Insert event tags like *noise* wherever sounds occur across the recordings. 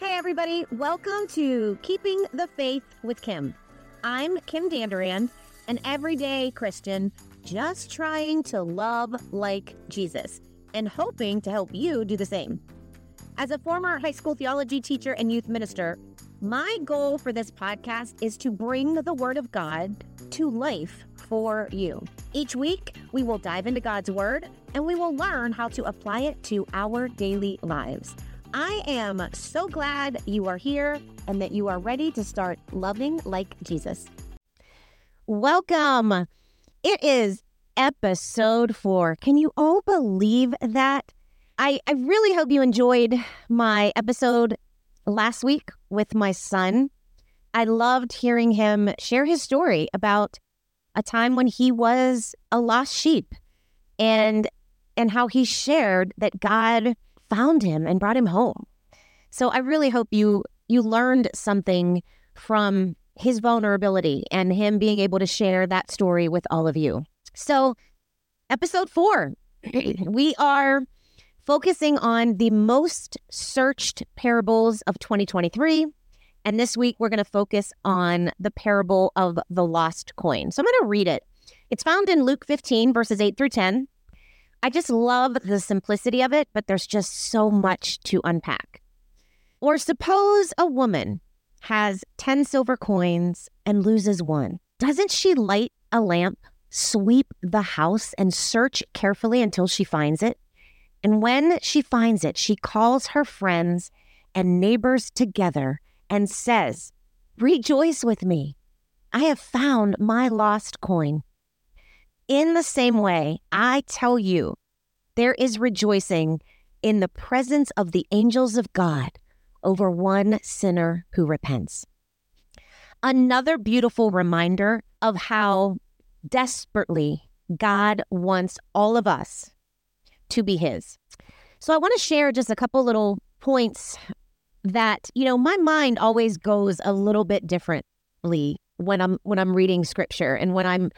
Hey, everybody. Welcome to Keeping the Faith with Kim. I'm Kim Danduran, an everyday Christian just trying to love like Jesus and hoping to help you do the same. As a former high school theology teacher and youth minister, my goal for this podcast is to bring the Word of God to life for you. Each week, we will dive into God's Word and we will learn how to apply it to our daily lives. I am so glad you are here and that you are ready to start loving like Jesus. Welcome. It is episode four. Can you all believe that? I, I really hope you enjoyed my episode last week with my son. I loved hearing him share his story about a time when he was a lost sheep and and how he shared that God found him and brought him home. So I really hope you you learned something from his vulnerability and him being able to share that story with all of you. So, episode 4, *clears throat* we are focusing on the most searched parables of 2023. And this week, we're going to focus on the parable of the lost coin. So I'm going to read it. It's found in Luke 15, verses 8 through 10. I just love the simplicity of it, but there's just so much to unpack. Or suppose a woman has 10 silver coins and loses one. Doesn't she light a lamp, sweep the house, and search carefully until she finds it? And when she finds it, she calls her friends and neighbors together and says, Rejoice with me. I have found my lost coin. In the same way, I tell you, there is rejoicing in the presence of the angels of God over one sinner who repents. Another beautiful reminder of how desperately God wants all of us to be His. So I want to share just a couple little points that, you know, my mind always goes a little bit differently when I'm when I'm reading scripture and when I'm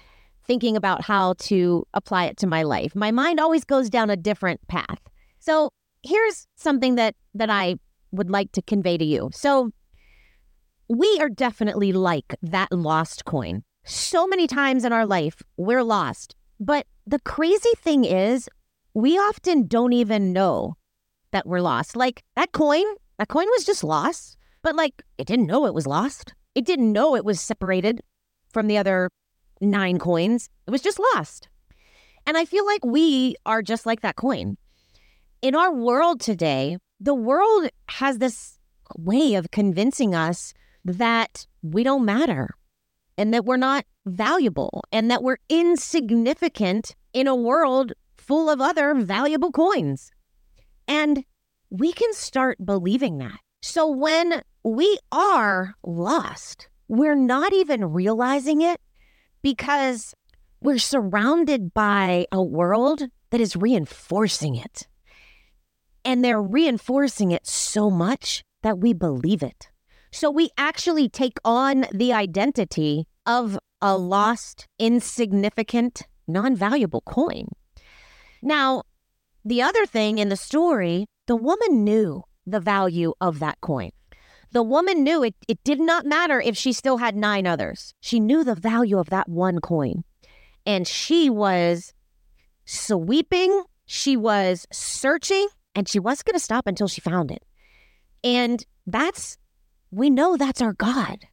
thinking about how to apply it to my life. My mind always goes down a different path. So, here's something that that I would like to convey to you. So, we are definitely like that lost coin. So many times in our life, we're lost. But the crazy thing is, we often don't even know that we're lost. Like that coin, that coin was just lost, but like it didn't know it was lost. It didn't know it was separated from the other nine coins. It was just lost. And I feel like we are just like that coin. In our world today, the world has this way of convincing us that we don't matter and that we're not valuable and that we're insignificant in a world full of other valuable coins. And we can start believing that. So when we are lost, we're not even realizing it because we're surrounded by a world that is reinforcing it. And they're reinforcing it so much that we believe it. So we actually take on the identity of a lost, insignificant, non valuable coin. Now, the other thing in the story, the woman knew the value of that coin. The woman knew it, it did not matter if she still had nine others. She knew the value of that one coin. And she was sweeping, she was searching, and she wasn't going to stop until she found it. And that's, we know that's our God.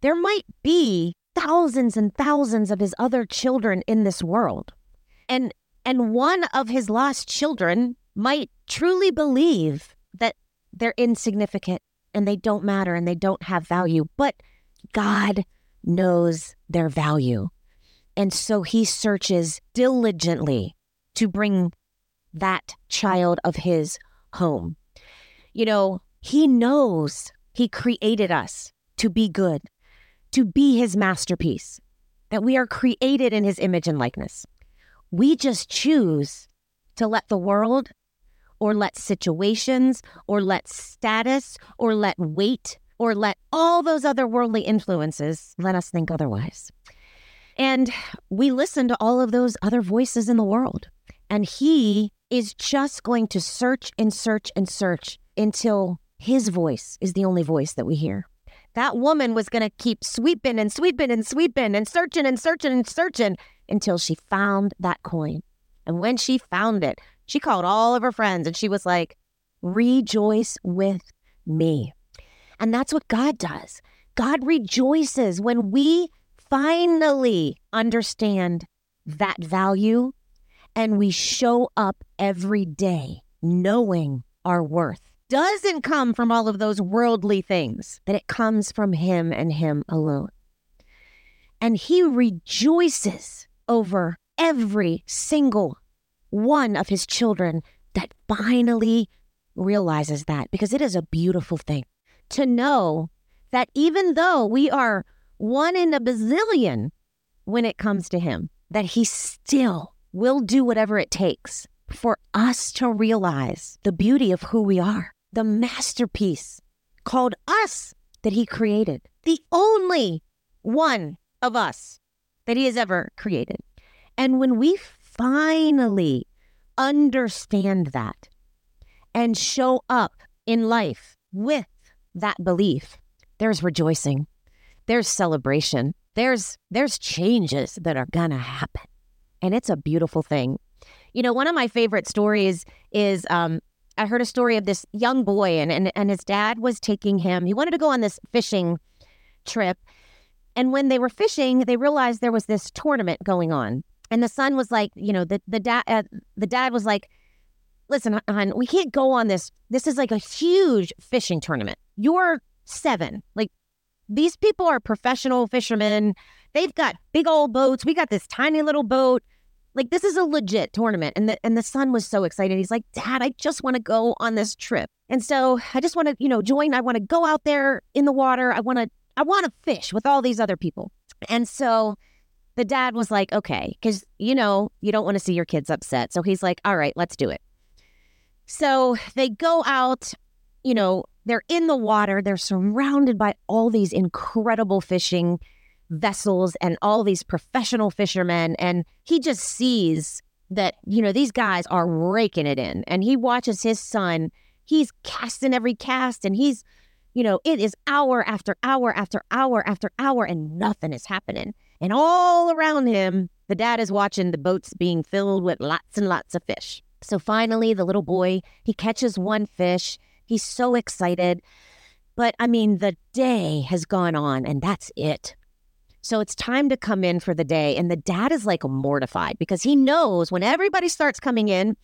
There might be thousands and thousands of his other children in this world. And and one of his lost children might truly believe that they're insignificant and they don't matter and they don't have value, but God knows their value. And so he searches diligently to bring that child of his home. You know, he knows he created us to be good, to be his masterpiece, that we are created in his image and likeness. We just choose to let the world or let situations or let status or let weight or let all those other worldly influences let us think otherwise. And we listen to all of those other voices in the world. And he is just going to search and search and search until His voice is the only voice that we hear. That woman was going to keep sweeping and sweeping and sweeping and searching and searching and searching until she found that coin. And when she found it, she called all of her friends and she was like, Rejoice with me. And that's what God does. God rejoices when we finally understand that value and we show up every day knowing our worth doesn't come from all of those worldly things, that it comes from Him and Him alone. And He rejoices over every single one of His children that finally realizes that because it is a beautiful thing to know that even though we are one in a bazillion when it comes to Him, that He still will do whatever it takes for us to realize the beauty of who we are the masterpiece called us that he created, the only one of us that he has ever created. And when we finally understand that and show up in life with that belief, there's rejoicing, there's celebration, there's there's changes that are gonna happen. And it's a beautiful thing. You know, one of my favorite stories is um, I heard a story of this young boy, and, and, and his dad was taking him. He wanted to go on this fishing trip. And when they were fishing, they realized there was this tournament going on. And the son was like, you know, the, the dad, uh, the dad was like, listen, hon, we can't go on this. This is like a huge fishing tournament. You're seven. Like, these people are professional fishermen. They've got big old boats. We got this tiny little boat. Like this is a legit tournament. And the and the son was so excited. He's like, Dad, I just want to go on this trip. And so I just want to, you know, join. I want to go out there in the water. I want to I want to fish with all these other people. And so the dad was like, okay, because you know, you don't want to see your kids upset. So he's like, all right, let's do it. So they go out, you know, they're in the water, they're surrounded by all these incredible fishing vessels and all these professional fishermen. And he just sees that, you know, these guys are raking it in. And he watches his son, he's casting every cast and he's, you know, it is hour after hour after hour after hour and nothing is happening. And all around him, the dad is watching the boats being filled with lots and lots of fish. So finally, the little boy, he catches one fish. He's so excited. But I mean, the day has gone on and that's it. So it's time to come in for the day. And the dad is like mortified because he knows when everybody starts coming in,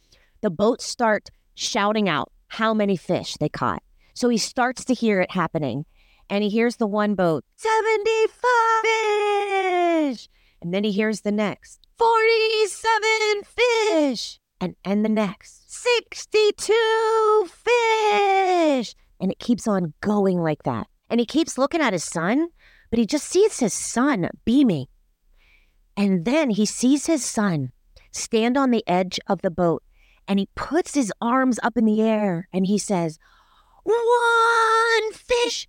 the boats start shouting out how many fish they caught. So he starts to hear it happening. And he hears the one boat, 75 fish. And then he hears the next, 47 fish. And, and the next, 62 fish. And it keeps on going like that. And he keeps looking at his son but he just sees his son beaming. And then he sees his son stand on the edge of the boat and he puts his arms up in the air and he says, One fish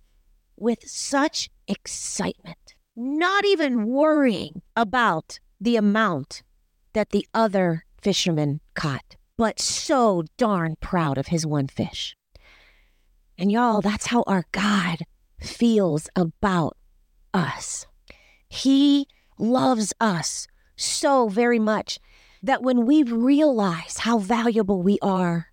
with such excitement, not even worrying about the amount that the other fisherman caught, but so darn proud of his one fish. And y'all, that's how our God feels about us. He loves us so very much that when we realize how valuable we are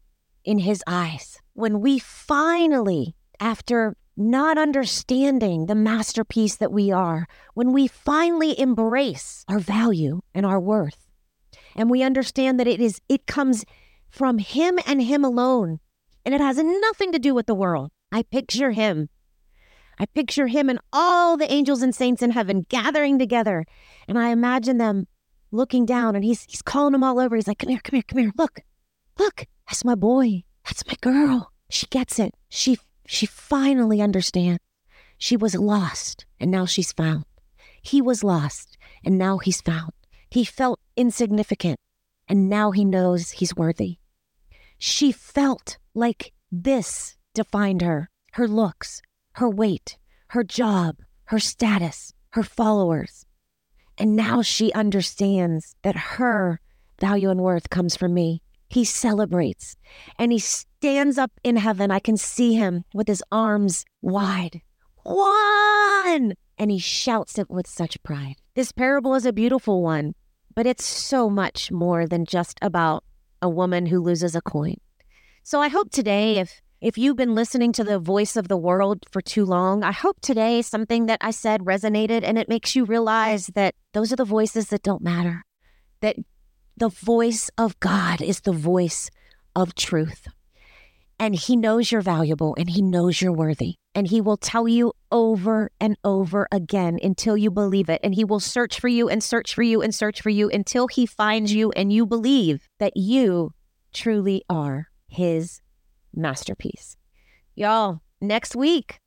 in His eyes, when we finally, after not understanding the masterpiece that we are, when we finally embrace our value and our worth, and we understand that it is it comes from him and him alone and it has nothing to do with the world. I picture him I picture him and all the angels and saints in heaven gathering together. And I imagine them looking down and he's he's calling them all over. He's like, Come here, come here, come here. Look, look, that's my boy. That's my girl. She gets it. She she finally understands. She was lost and now she's found. He was lost and now he's found. He felt insignificant and now he knows he's worthy. She felt like this defined her her looks, her weight, her job, her status, her followers. And now she understands that her value and worth comes from me. He celebrates and he stands up in heaven. I can see him with his arms wide. One! And he shouts it with such pride. This parable is a beautiful one, but it's so much more than just about a woman who loses a coin. So I hope today, if if you've been listening to the voice of the world for too long, I hope today something that I said resonated and it makes you realize that those are the voices that don't matter. That the voice of God is the voice of truth. And He knows you're valuable and He knows you're worthy. And He will tell you over and over again until you believe it. And He will search for you and search for you and search for you until He finds you and you believe that you truly are His masterpiece. Y'all, next week,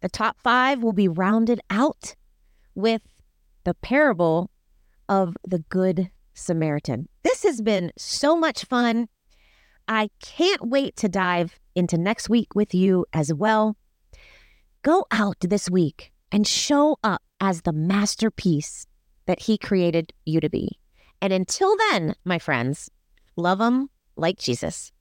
the top five will be rounded out with the parable of the Good Samaritan. This has been so much fun. I can't wait to dive into next week with you as well. Go out this week and show up as the masterpiece that He created you to be. And until then, my friends, love them like Jesus.